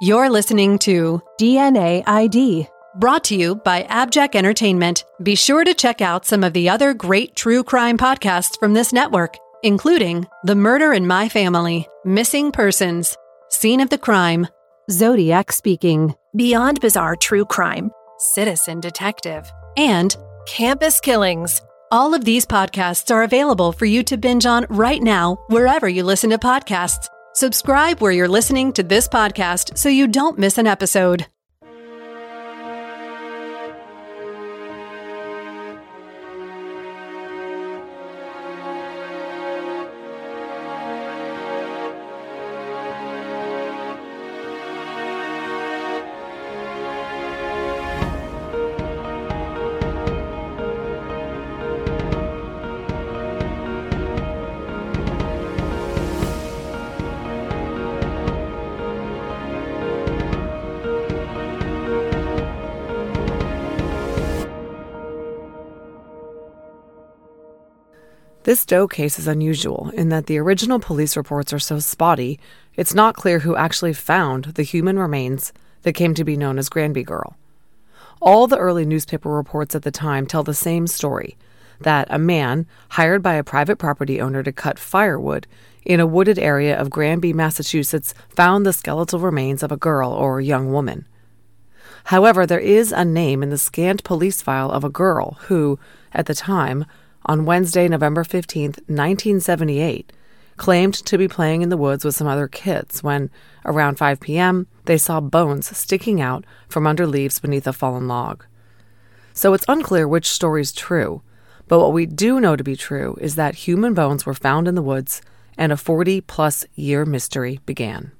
You're listening to DNA ID. Brought to you by Abject Entertainment. Be sure to check out some of the other great true crime podcasts from this network, including The Murder in My Family, Missing Persons, Scene of the Crime, Zodiac Speaking, Beyond Bizarre True Crime, Citizen Detective, and Campus Killings. All of these podcasts are available for you to binge on right now, wherever you listen to podcasts. Subscribe where you're listening to this podcast so you don't miss an episode. This Doe case is unusual in that the original police reports are so spotty, it's not clear who actually found the human remains that came to be known as Granby Girl. All the early newspaper reports at the time tell the same story that a man hired by a private property owner to cut firewood in a wooded area of Granby, Massachusetts, found the skeletal remains of a girl or young woman. However, there is a name in the scanned police file of a girl who, at the time, on Wednesday, November 15, 1978, claimed to be playing in the woods with some other kids when, around 5 p.m., they saw bones sticking out from under leaves beneath a fallen log. So it's unclear which story is true, but what we do know to be true is that human bones were found in the woods and a 40 plus year mystery began.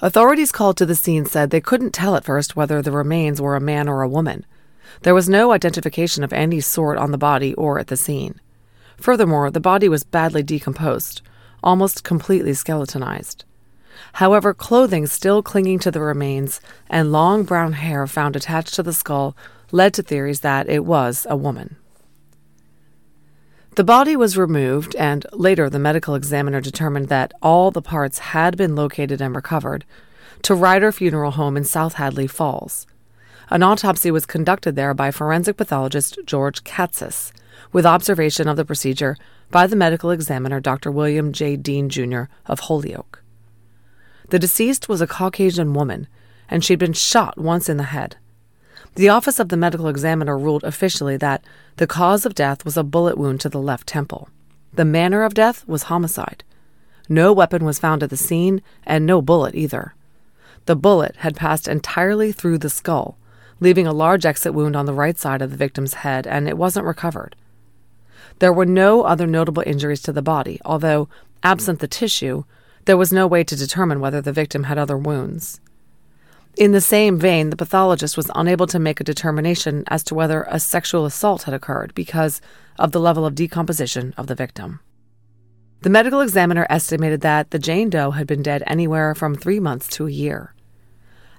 Authorities called to the scene said they couldn't tell at first whether the remains were a man or a woman. There was no identification of any sort on the body or at the scene. Furthermore, the body was badly decomposed, almost completely skeletonized. However, clothing still clinging to the remains and long brown hair found attached to the skull led to theories that it was a woman. The body was removed, and later the medical examiner determined that all the parts had been located and recovered, to Ryder Funeral Home in South Hadley Falls. An autopsy was conducted there by forensic pathologist George Katsas, with observation of the procedure by the medical examiner Dr. William J. Dean Jr. of Holyoke. The deceased was a Caucasian woman, and she'd been shot once in the head. The office of the medical examiner ruled officially that the cause of death was a bullet wound to the left temple. The manner of death was homicide. No weapon was found at the scene, and no bullet either. The bullet had passed entirely through the skull, leaving a large exit wound on the right side of the victim's head, and it wasn't recovered. There were no other notable injuries to the body, although, absent the tissue, there was no way to determine whether the victim had other wounds. In the same vein, the pathologist was unable to make a determination as to whether a sexual assault had occurred because of the level of decomposition of the victim. The medical examiner estimated that the Jane Doe had been dead anywhere from three months to a year.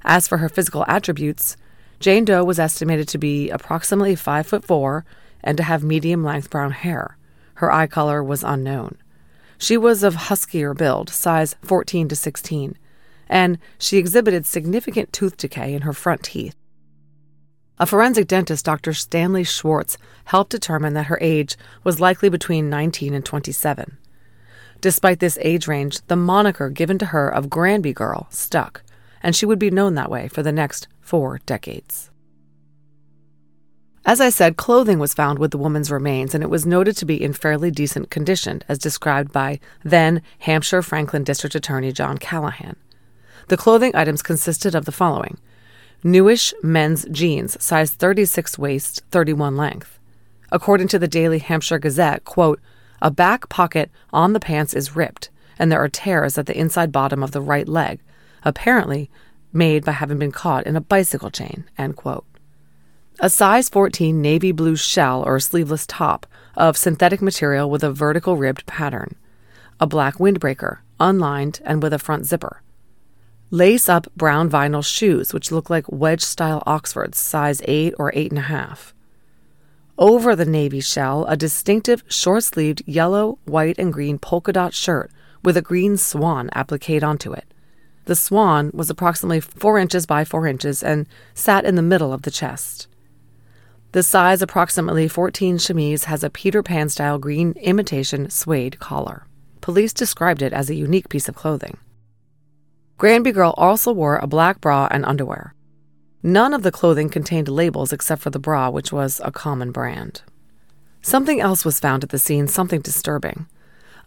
As for her physical attributes, Jane Doe was estimated to be approximately 5 foot 4 and to have medium length brown hair. Her eye color was unknown. She was of huskier build, size 14 to 16, and she exhibited significant tooth decay in her front teeth. A forensic dentist, Dr. Stanley Schwartz, helped determine that her age was likely between 19 and 27. Despite this age range, the moniker given to her of Granby Girl stuck, and she would be known that way for the next four decades. As I said, clothing was found with the woman's remains, and it was noted to be in fairly decent condition, as described by then Hampshire Franklin District Attorney John Callahan. The clothing items consisted of the following newish men's jeans, size 36 waist, 31 length. According to the Daily Hampshire Gazette, quote, a back pocket on the pants is ripped, and there are tears at the inside bottom of the right leg, apparently made by having been caught in a bicycle chain. End quote. A size 14 navy blue shell or sleeveless top of synthetic material with a vertical ribbed pattern. A black windbreaker, unlined and with a front zipper. Lace up brown vinyl shoes, which look like wedge style Oxfords, size 8 or 8.5. Over the navy shell, a distinctive short sleeved yellow, white, and green polka dot shirt with a green swan appliqued onto it. The swan was approximately 4 inches by 4 inches and sat in the middle of the chest. The size, approximately 14 chemise, has a Peter Pan style green imitation suede collar. Police described it as a unique piece of clothing. Granby Girl also wore a black bra and underwear. None of the clothing contained labels except for the bra, which was a common brand. Something else was found at the scene, something disturbing.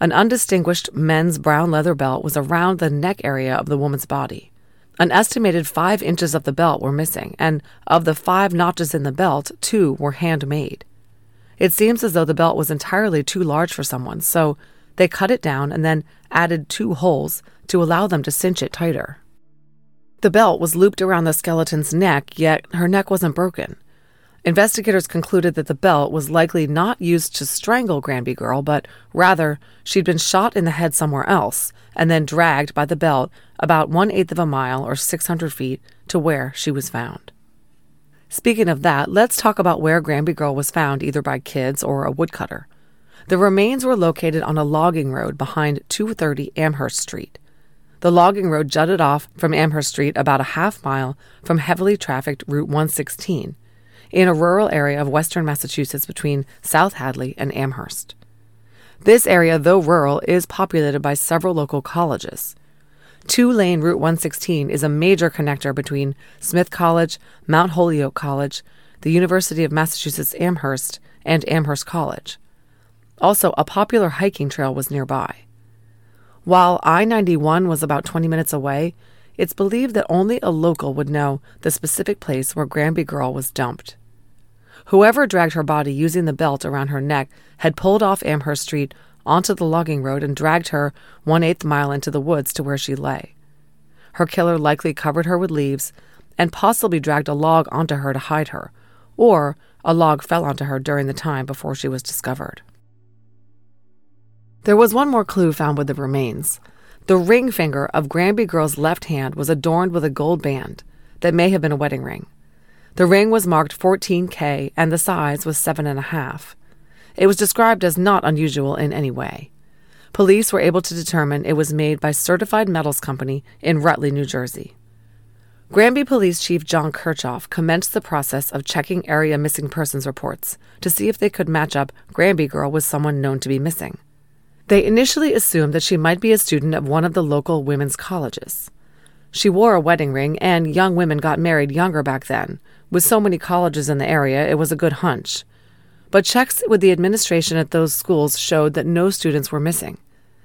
An undistinguished men's brown leather belt was around the neck area of the woman's body. An estimated five inches of the belt were missing, and of the five notches in the belt, two were handmade. It seems as though the belt was entirely too large for someone, so they cut it down and then added two holes to allow them to cinch it tighter. The belt was looped around the skeleton's neck, yet her neck wasn't broken. Investigators concluded that the belt was likely not used to strangle Granby Girl, but rather she'd been shot in the head somewhere else and then dragged by the belt about one eighth of a mile or 600 feet to where she was found. Speaking of that, let's talk about where Granby Girl was found either by kids or a woodcutter. The remains were located on a logging road behind 230 Amherst Street. The logging road jutted off from Amherst Street about a half mile from heavily trafficked Route 116 in a rural area of western Massachusetts between South Hadley and Amherst. This area, though rural, is populated by several local colleges. Two lane Route 116 is a major connector between Smith College, Mount Holyoke College, the University of Massachusetts Amherst, and Amherst College. Also, a popular hiking trail was nearby. While I 91 was about 20 minutes away, it's believed that only a local would know the specific place where Granby Girl was dumped. Whoever dragged her body using the belt around her neck had pulled off Amherst Street onto the logging road and dragged her one eighth mile into the woods to where she lay. Her killer likely covered her with leaves and possibly dragged a log onto her to hide her, or a log fell onto her during the time before she was discovered. There was one more clue found with the remains. The ring finger of Granby Girl's left hand was adorned with a gold band that may have been a wedding ring. The ring was marked 14K and the size was 7.5. It was described as not unusual in any way. Police were able to determine it was made by Certified Metals Company in Nutley, New Jersey. Granby Police Chief John Kirchhoff commenced the process of checking area missing persons reports to see if they could match up Granby Girl with someone known to be missing. They initially assumed that she might be a student of one of the local women's colleges. She wore a wedding ring, and young women got married younger back then, with so many colleges in the area, it was a good hunch. But checks with the administration at those schools showed that no students were missing.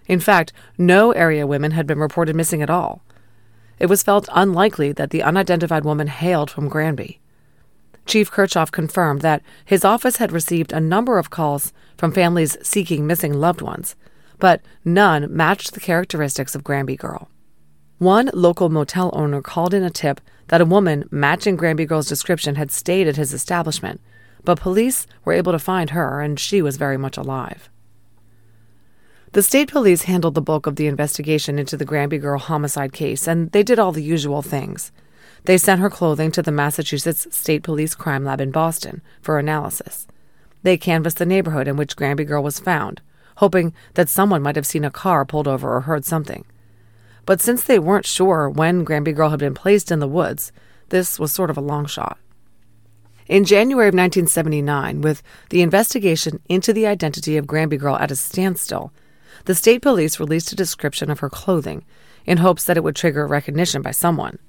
In fact, no area women had been reported missing at all. It was felt unlikely that the unidentified woman hailed from Granby. Chief Kirchhoff confirmed that his office had received a number of calls from families seeking missing loved ones, but none matched the characteristics of Granby Girl. One local motel owner called in a tip that a woman matching Granby Girl's description had stayed at his establishment, but police were able to find her and she was very much alive. The state police handled the bulk of the investigation into the Granby Girl homicide case, and they did all the usual things. They sent her clothing to the Massachusetts State Police Crime Lab in Boston for analysis. They canvassed the neighborhood in which Granby Girl was found, hoping that someone might have seen a car pulled over or heard something. But since they weren't sure when Granby Girl had been placed in the woods, this was sort of a long shot. In January of 1979, with the investigation into the identity of Granby Girl at a standstill, the state police released a description of her clothing in hopes that it would trigger recognition by someone.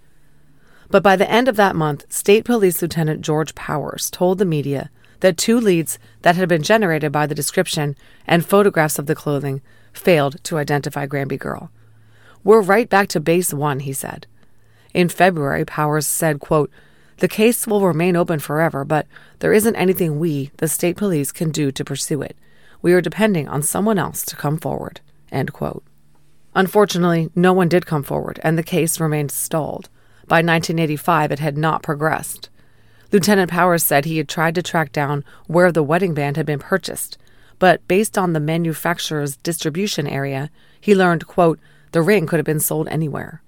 But by the end of that month, State Police Lieutenant George Powers told the media that two leads that had been generated by the description and photographs of the clothing failed to identify Granby Girl. We're right back to base one, he said. In February, Powers said, quote, The case will remain open forever, but there isn't anything we, the state police, can do to pursue it. We are depending on someone else to come forward. End quote. Unfortunately, no one did come forward, and the case remained stalled. By 1985, it had not progressed. Lieutenant Powers said he had tried to track down where the wedding band had been purchased, but based on the manufacturer's distribution area, he learned, quote, the ring could have been sold anywhere.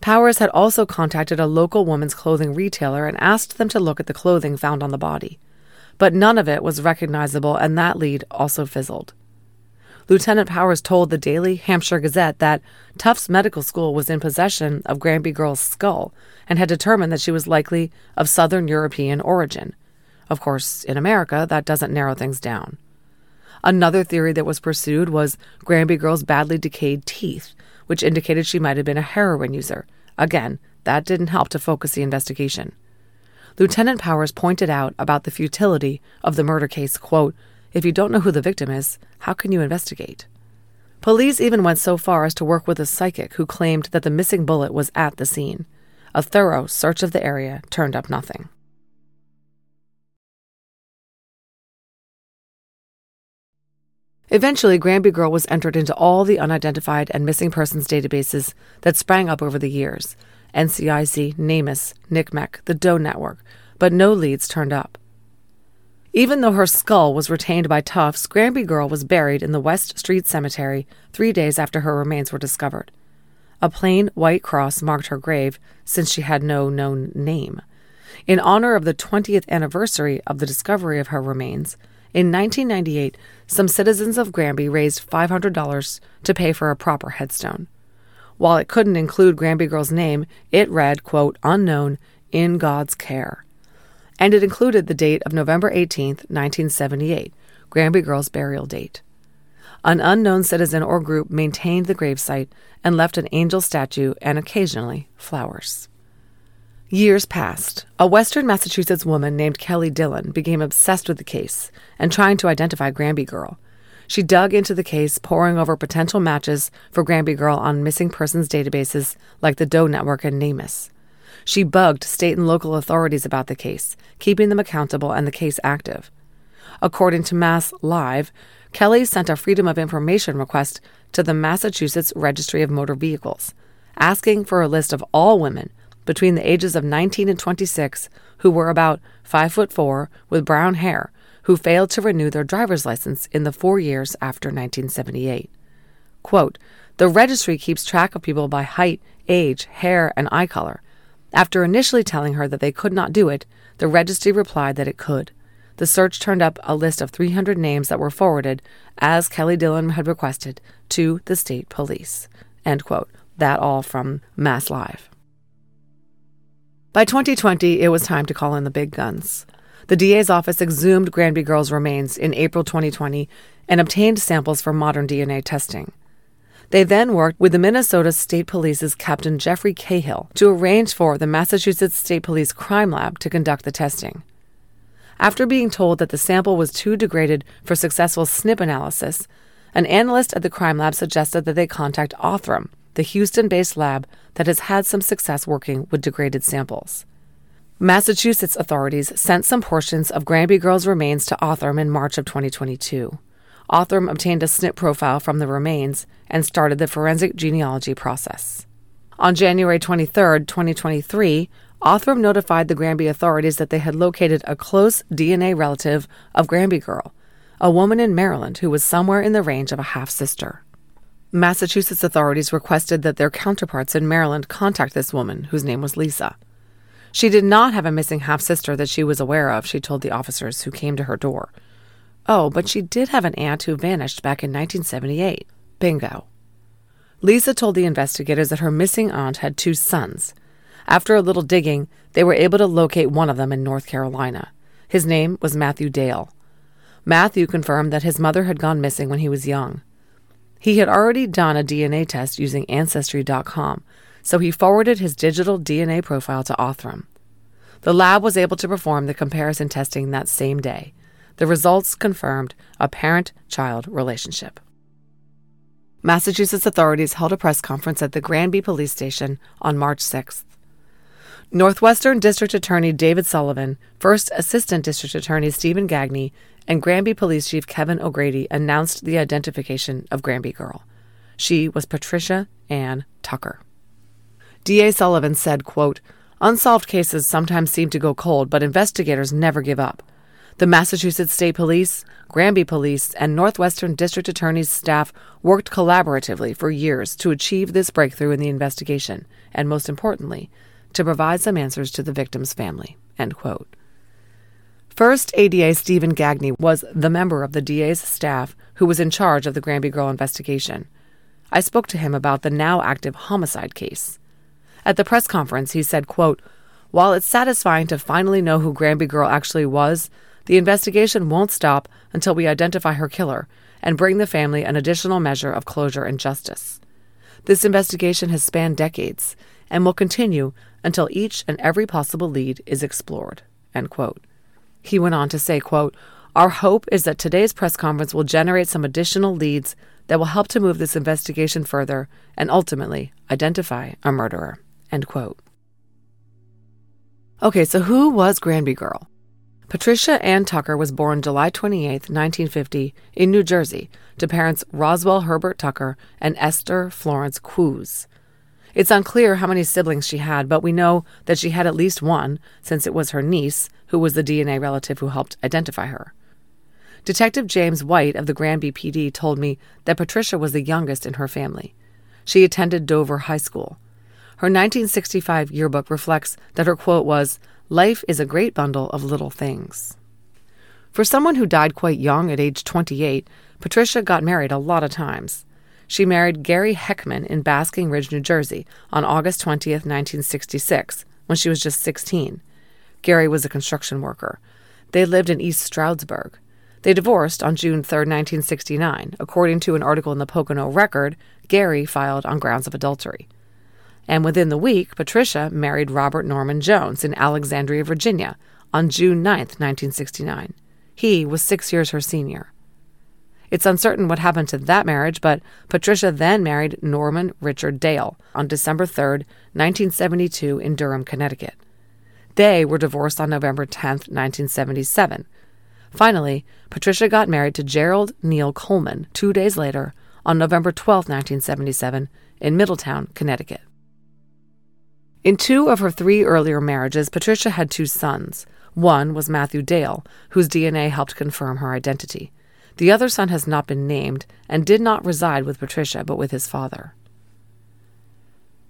Powers had also contacted a local woman's clothing retailer and asked them to look at the clothing found on the body. But none of it was recognizable, and that lead also fizzled. Lieutenant Powers told the Daily Hampshire Gazette that Tufts Medical School was in possession of Granby Girl's skull and had determined that she was likely of Southern European origin. Of course, in America, that doesn't narrow things down. Another theory that was pursued was Granby Girl's badly decayed teeth, which indicated she might have been a heroin user. Again, that didn't help to focus the investigation. Lieutenant Powers pointed out about the futility of the murder case, quote, if you don't know who the victim is, how can you investigate? Police even went so far as to work with a psychic who claimed that the missing bullet was at the scene. A thorough search of the area turned up nothing. Eventually, Granby Girl was entered into all the unidentified and missing persons databases that sprang up over the years NCIC, NamUs, NCMEC, the Doe Network, but no leads turned up. Even though her skull was retained by Tufts, Granby Girl was buried in the West Street Cemetery three days after her remains were discovered. A plain white cross marked her grave since she had no known name. In honor of the 20th anniversary of the discovery of her remains, in 1998, some citizens of Granby raised $500 to pay for a proper headstone. While it couldn't include Granby Girl's name, it read, quote, unknown, in God's care. And it included the date of November 18, 1978, Granby Girl's burial date. An unknown citizen or group maintained the gravesite and left an angel statue and occasionally flowers. Years passed. A Western Massachusetts woman named Kelly Dillon became obsessed with the case and trying to identify Granby Girl. She dug into the case, poring over potential matches for Granby Girl on missing persons databases like the Doe Network and NamUs. She bugged state and local authorities about the case, keeping them accountable and the case active. According to Mass Live, Kelly sent a Freedom of Information request to the Massachusetts Registry of Motor Vehicles, asking for a list of all women between the ages of 19 and 26 who were about 5 foot 4 with brown hair who failed to renew their driver's license in the 4 years after 1978. Quote, the registry keeps track of people by height, age, hair, and eye color. After initially telling her that they could not do it, the registry replied that it could. The search turned up a list of 300 names that were forwarded, as Kelly Dillon had requested, to the state police. End quote. That all from Mass Live. By 2020, it was time to call in the big guns. The DA's office exhumed Granby Girl's remains in April 2020 and obtained samples for modern DNA testing. They then worked with the Minnesota State Police's Captain Jeffrey Cahill to arrange for the Massachusetts State Police Crime Lab to conduct the testing. After being told that the sample was too degraded for successful SNP analysis, an analyst at the crime lab suggested that they contact Othram, the Houston based lab that has had some success working with degraded samples. Massachusetts authorities sent some portions of Granby Girl's remains to Othram in March of 2022. Othram obtained a SNP profile from the remains and started the forensic genealogy process. On January 23, 2023, Othram notified the Granby authorities that they had located a close DNA relative of Granby Girl, a woman in Maryland who was somewhere in the range of a half sister. Massachusetts authorities requested that their counterparts in Maryland contact this woman, whose name was Lisa. She did not have a missing half sister that she was aware of, she told the officers who came to her door. Oh, but she did have an aunt who vanished back in 1978. Bingo. Lisa told the investigators that her missing aunt had two sons. After a little digging, they were able to locate one of them in North Carolina. His name was Matthew Dale. Matthew confirmed that his mother had gone missing when he was young. He had already done a DNA test using Ancestry.com, so he forwarded his digital DNA profile to Othram. The lab was able to perform the comparison testing that same day. The results confirmed a parent child relationship. Massachusetts authorities held a press conference at the Granby Police Station on March 6th. Northwestern District Attorney David Sullivan, First Assistant District Attorney Stephen Gagne, and Granby Police Chief Kevin O'Grady announced the identification of Granby Girl. She was Patricia Ann Tucker. D.A. Sullivan said, quote, Unsolved cases sometimes seem to go cold, but investigators never give up. The Massachusetts State Police, Granby Police, and Northwestern District Attorney's staff worked collaboratively for years to achieve this breakthrough in the investigation, and most importantly, to provide some answers to the victim's family. End quote. First, ADA Stephen Gagne was the member of the DA's staff who was in charge of the Granby Girl investigation. I spoke to him about the now active homicide case. At the press conference, he said, quote, While it's satisfying to finally know who Granby Girl actually was, the investigation won't stop until we identify her killer and bring the family an additional measure of closure and justice. This investigation has spanned decades and will continue until each and every possible lead is explored. End quote. He went on to say, quote, Our hope is that today's press conference will generate some additional leads that will help to move this investigation further and ultimately identify a murderer. End quote. Okay, so who was Granby Girl? Patricia Ann Tucker was born July 28, 1950, in New Jersey, to parents Roswell Herbert Tucker and Esther Florence Quoos. It's unclear how many siblings she had, but we know that she had at least one, since it was her niece, who was the DNA relative who helped identify her. Detective James White of the Granby PD told me that Patricia was the youngest in her family. She attended Dover High School. Her 1965 yearbook reflects that her quote was, Life is a great bundle of little things. For someone who died quite young at age 28, Patricia got married a lot of times. She married Gary Heckman in Basking Ridge, New Jersey, on August 20, 1966, when she was just 16. Gary was a construction worker. They lived in East Stroudsburg. They divorced on June 3, 1969. According to an article in the Pocono Record, Gary filed on grounds of adultery. And within the week, Patricia married Robert Norman Jones in Alexandria, Virginia, on June 9, 1969. He was six years her senior. It's uncertain what happened to that marriage, but Patricia then married Norman Richard Dale on December 3, 1972, in Durham, Connecticut. They were divorced on November 10, 1977. Finally, Patricia got married to Gerald Neil Coleman two days later on November 12, 1977, in Middletown, Connecticut. In two of her three earlier marriages, Patricia had two sons. One was Matthew Dale, whose DNA helped confirm her identity. The other son has not been named and did not reside with Patricia, but with his father.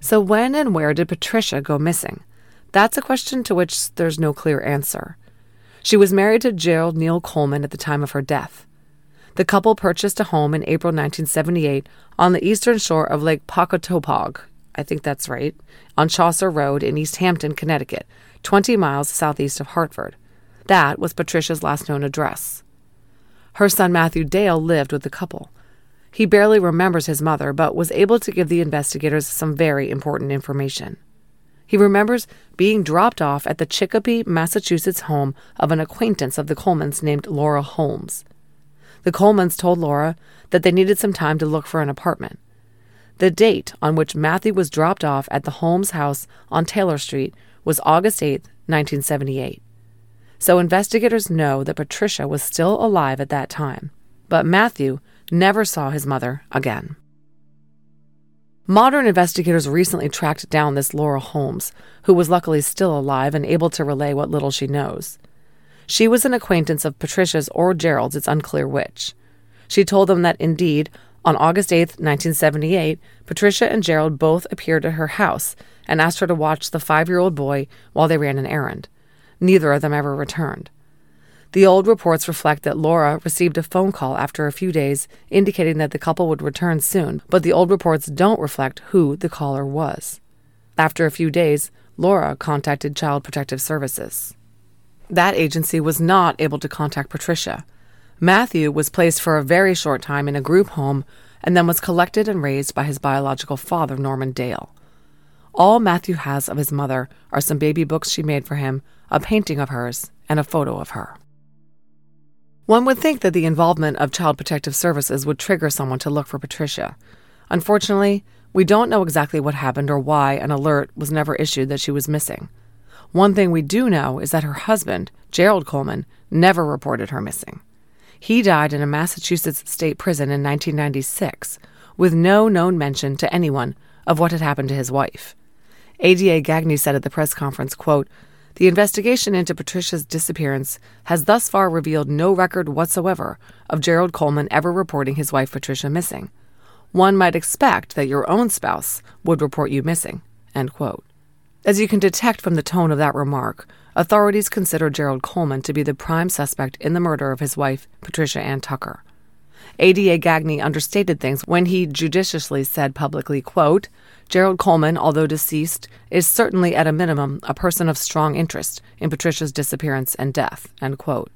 So, when and where did Patricia go missing? That's a question to which there's no clear answer. She was married to Gerald Neal Coleman at the time of her death. The couple purchased a home in April 1978 on the eastern shore of Lake Pocotopaug, I think that's right, on Chaucer Road in East Hampton, Connecticut, 20 miles southeast of Hartford. That was Patricia's last known address. Her son Matthew Dale lived with the couple. He barely remembers his mother, but was able to give the investigators some very important information. He remembers being dropped off at the Chicopee, Massachusetts home of an acquaintance of the Colemans named Laura Holmes. The Colemans told Laura that they needed some time to look for an apartment. The date on which Matthew was dropped off at the Holmes house on Taylor Street was August 8, 1978 so investigators know that Patricia was still alive at that time. But Matthew never saw his mother again. Modern investigators recently tracked down this Laura Holmes, who was luckily still alive and able to relay what little she knows. She was an acquaintance of Patricia's or Gerald's, it's unclear which. She told them that indeed, on August 8, 1978, Patricia and Gerald both appeared at her house and asked her to watch the five year old boy while they ran an errand. Neither of them ever returned. The old reports reflect that Laura received a phone call after a few days indicating that the couple would return soon, but the old reports don't reflect who the caller was. After a few days, Laura contacted Child Protective Services. That agency was not able to contact Patricia. Matthew was placed for a very short time in a group home and then was collected and raised by his biological father, Norman Dale. All Matthew has of his mother are some baby books she made for him, a painting of hers, and a photo of her. One would think that the involvement of Child Protective Services would trigger someone to look for Patricia. Unfortunately, we don't know exactly what happened or why an alert was never issued that she was missing. One thing we do know is that her husband, Gerald Coleman, never reported her missing. He died in a Massachusetts state prison in 1996, with no known mention to anyone of what had happened to his wife. ADA Gagne said at the press conference, quote, the investigation into Patricia's disappearance has thus far revealed no record whatsoever of Gerald Coleman ever reporting his wife Patricia missing. One might expect that your own spouse would report you missing. End quote. As you can detect from the tone of that remark, authorities consider Gerald Coleman to be the prime suspect in the murder of his wife, Patricia Ann Tucker. ADA Gagne understated things when he judiciously said publicly, quote, Gerald Coleman, although deceased, is certainly at a minimum a person of strong interest in Patricia's disappearance and death, end quote.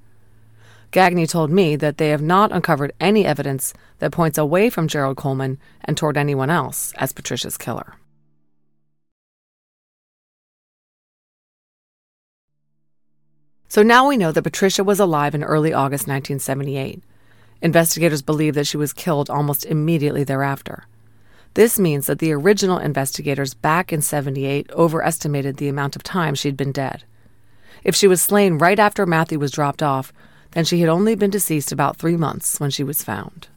Gagne told me that they have not uncovered any evidence that points away from Gerald Coleman and toward anyone else as Patricia's killer. So now we know that Patricia was alive in early August 1978. Investigators believe that she was killed almost immediately thereafter. This means that the original investigators back in 78 overestimated the amount of time she'd been dead. If she was slain right after Matthew was dropped off, then she had only been deceased about three months when she was found.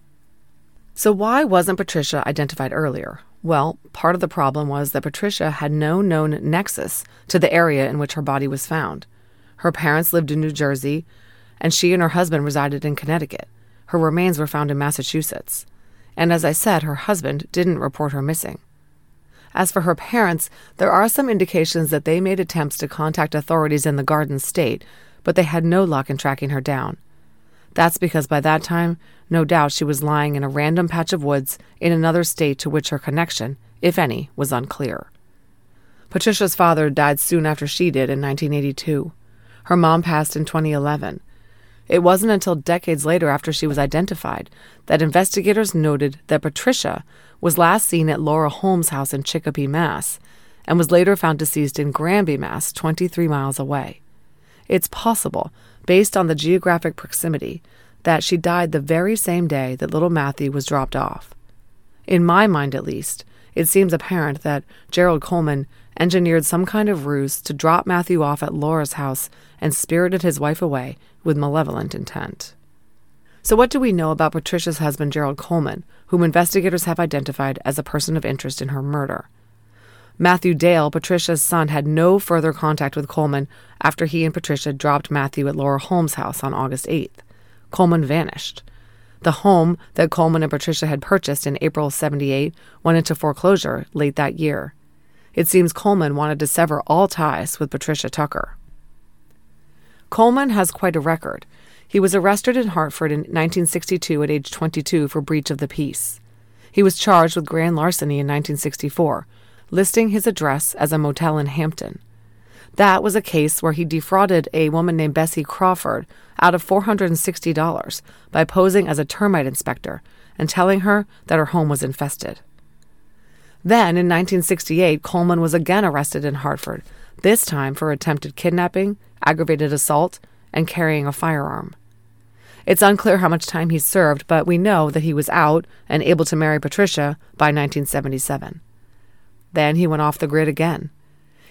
So, why wasn't Patricia identified earlier? Well, part of the problem was that Patricia had no known nexus to the area in which her body was found. Her parents lived in New Jersey, and she and her husband resided in Connecticut. Her remains were found in Massachusetts. And as I said, her husband didn't report her missing. As for her parents, there are some indications that they made attempts to contact authorities in the Garden State, but they had no luck in tracking her down. That's because by that time, no doubt she was lying in a random patch of woods in another state to which her connection, if any, was unclear. Patricia's father died soon after she did in 1982. Her mom passed in 2011. It wasn't until decades later, after she was identified, that investigators noted that Patricia was last seen at Laura Holmes' house in Chicopee, Mass., and was later found deceased in Granby, Mass., 23 miles away. It's possible, based on the geographic proximity, that she died the very same day that little Matthew was dropped off. In my mind, at least, it seems apparent that Gerald Coleman engineered some kind of ruse to drop Matthew off at Laura's house and spirited his wife away with malevolent intent. So, what do we know about Patricia's husband, Gerald Coleman, whom investigators have identified as a person of interest in her murder? Matthew Dale, Patricia's son, had no further contact with Coleman after he and Patricia dropped Matthew at Laura Holmes' house on August 8th. Coleman vanished. The home that Coleman and Patricia had purchased in April 78 went into foreclosure late that year. It seems Coleman wanted to sever all ties with Patricia Tucker. Coleman has quite a record. He was arrested in Hartford in 1962 at age 22 for breach of the peace. He was charged with grand larceny in 1964 listing his address as a motel in Hampton. That was a case where he defrauded a woman named Bessie Crawford out of $460 by posing as a termite inspector and telling her that her home was infested. Then, in 1968, Coleman was again arrested in Hartford, this time for attempted kidnapping, aggravated assault, and carrying a firearm. It's unclear how much time he served, but we know that he was out and able to marry Patricia by 1977. Then he went off the grid again.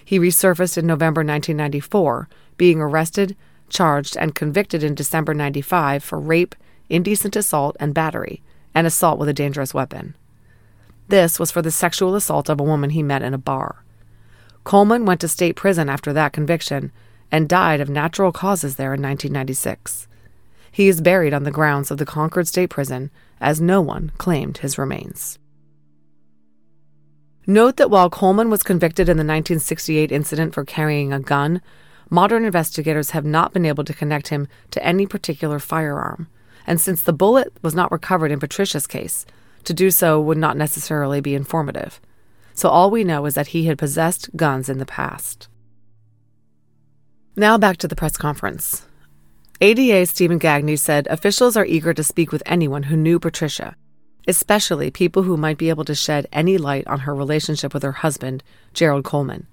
He resurfaced in November 1994, being arrested, charged, and convicted in December 95 for rape, indecent assault, and battery, and assault with a dangerous weapon. This was for the sexual assault of a woman he met in a bar. Coleman went to state prison after that conviction and died of natural causes there in 1996. He is buried on the grounds of the Concord State Prison as no one claimed his remains. Note that while Coleman was convicted in the 1968 incident for carrying a gun, modern investigators have not been able to connect him to any particular firearm. And since the bullet was not recovered in Patricia's case, to do so would not necessarily be informative. So all we know is that he had possessed guns in the past. Now back to the press conference. ADA Stephen Gagne said officials are eager to speak with anyone who knew Patricia especially people who might be able to shed any light on her relationship with her husband, Gerald Coleman.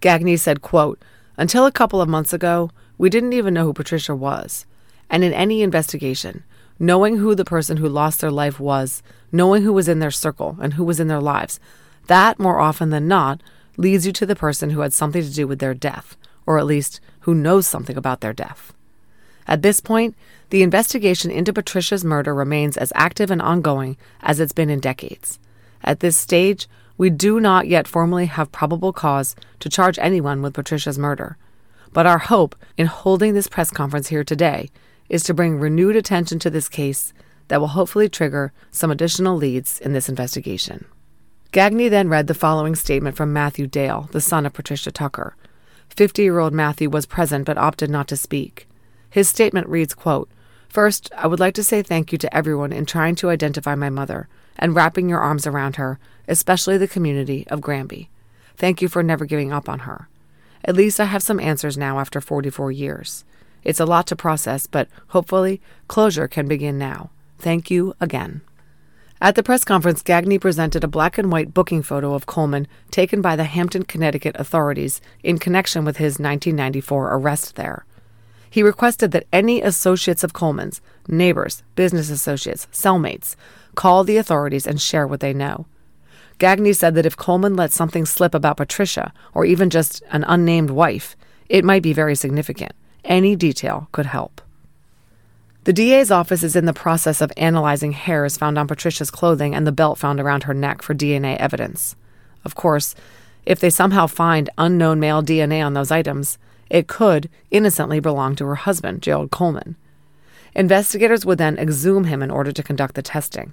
Gagne said, quote, Until a couple of months ago, we didn't even know who Patricia was. And in any investigation, knowing who the person who lost their life was, knowing who was in their circle and who was in their lives, that, more often than not, leads you to the person who had something to do with their death, or at least who knows something about their death. At this point, the investigation into Patricia's murder remains as active and ongoing as it's been in decades. At this stage, we do not yet formally have probable cause to charge anyone with Patricia's murder. But our hope in holding this press conference here today is to bring renewed attention to this case that will hopefully trigger some additional leads in this investigation. Gagne then read the following statement from Matthew Dale, the son of Patricia Tucker. 50 year old Matthew was present but opted not to speak. His statement reads, quote, First, I would like to say thank you to everyone in trying to identify my mother and wrapping your arms around her, especially the community of Granby. Thank you for never giving up on her. At least I have some answers now after 44 years. It's a lot to process, but hopefully closure can begin now. Thank you again. At the press conference, Gagne presented a black and white booking photo of Coleman taken by the Hampton, Connecticut authorities in connection with his 1994 arrest there. He requested that any associates of Coleman's, neighbors, business associates, cellmates, call the authorities and share what they know. Gagne said that if Coleman let something slip about Patricia, or even just an unnamed wife, it might be very significant. Any detail could help. The DA's office is in the process of analyzing hairs found on Patricia's clothing and the belt found around her neck for DNA evidence. Of course, if they somehow find unknown male DNA on those items, it could innocently belong to her husband, Gerald Coleman. Investigators would then exhume him in order to conduct the testing.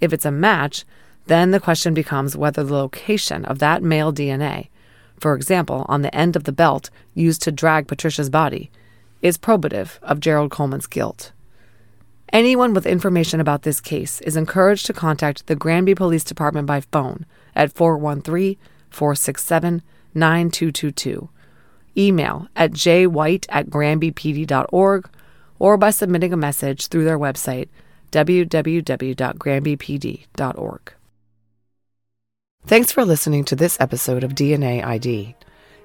If it's a match, then the question becomes whether the location of that male DNA, for example, on the end of the belt used to drag Patricia's body, is probative of Gerald Coleman's guilt. Anyone with information about this case is encouraged to contact the Granby Police Department by phone at 413 467 9222, email at jwhite at granbypd.org, or by submitting a message through their website, www.granbypd.org. Thanks for listening to this episode of DNA ID.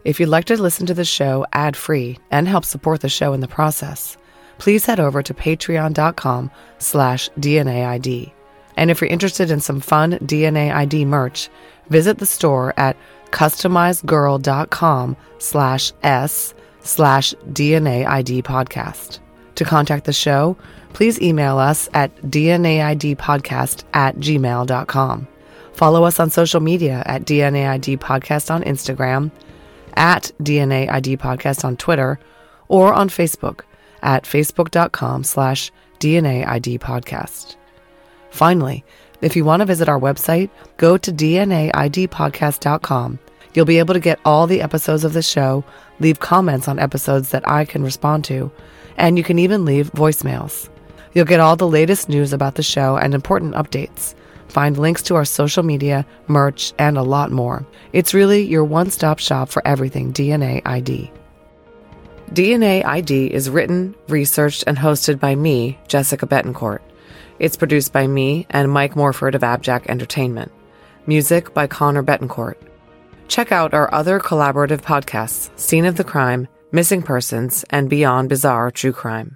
If you'd like to listen to the show ad free and help support the show in the process, please head over to patreon.com slash DNAID. And if you're interested in some fun DNA ID merch, visit the store at customizedgirl.com slash S slash DNA ID podcast. To contact the show, please email us at DNAIDpodcast at gmail.com. Follow us on social media at DNAID Podcast on Instagram, at DNAID Podcast on Twitter, or on Facebook at facebook.com slash DNAID podcast. Finally, if you want to visit our website, go to DNAIDpodcast.com. You'll be able to get all the episodes of the show, leave comments on episodes that I can respond to, and you can even leave voicemails. You'll get all the latest news about the show and important updates. Find links to our social media, merch, and a lot more. It's really your one stop shop for everything DNA ID. DNA ID is written, researched, and hosted by me, Jessica Betancourt. It's produced by me and Mike Morford of Abjack Entertainment. Music by Connor Betancourt. Check out our other collaborative podcasts Scene of the Crime, Missing Persons, and Beyond Bizarre True Crime.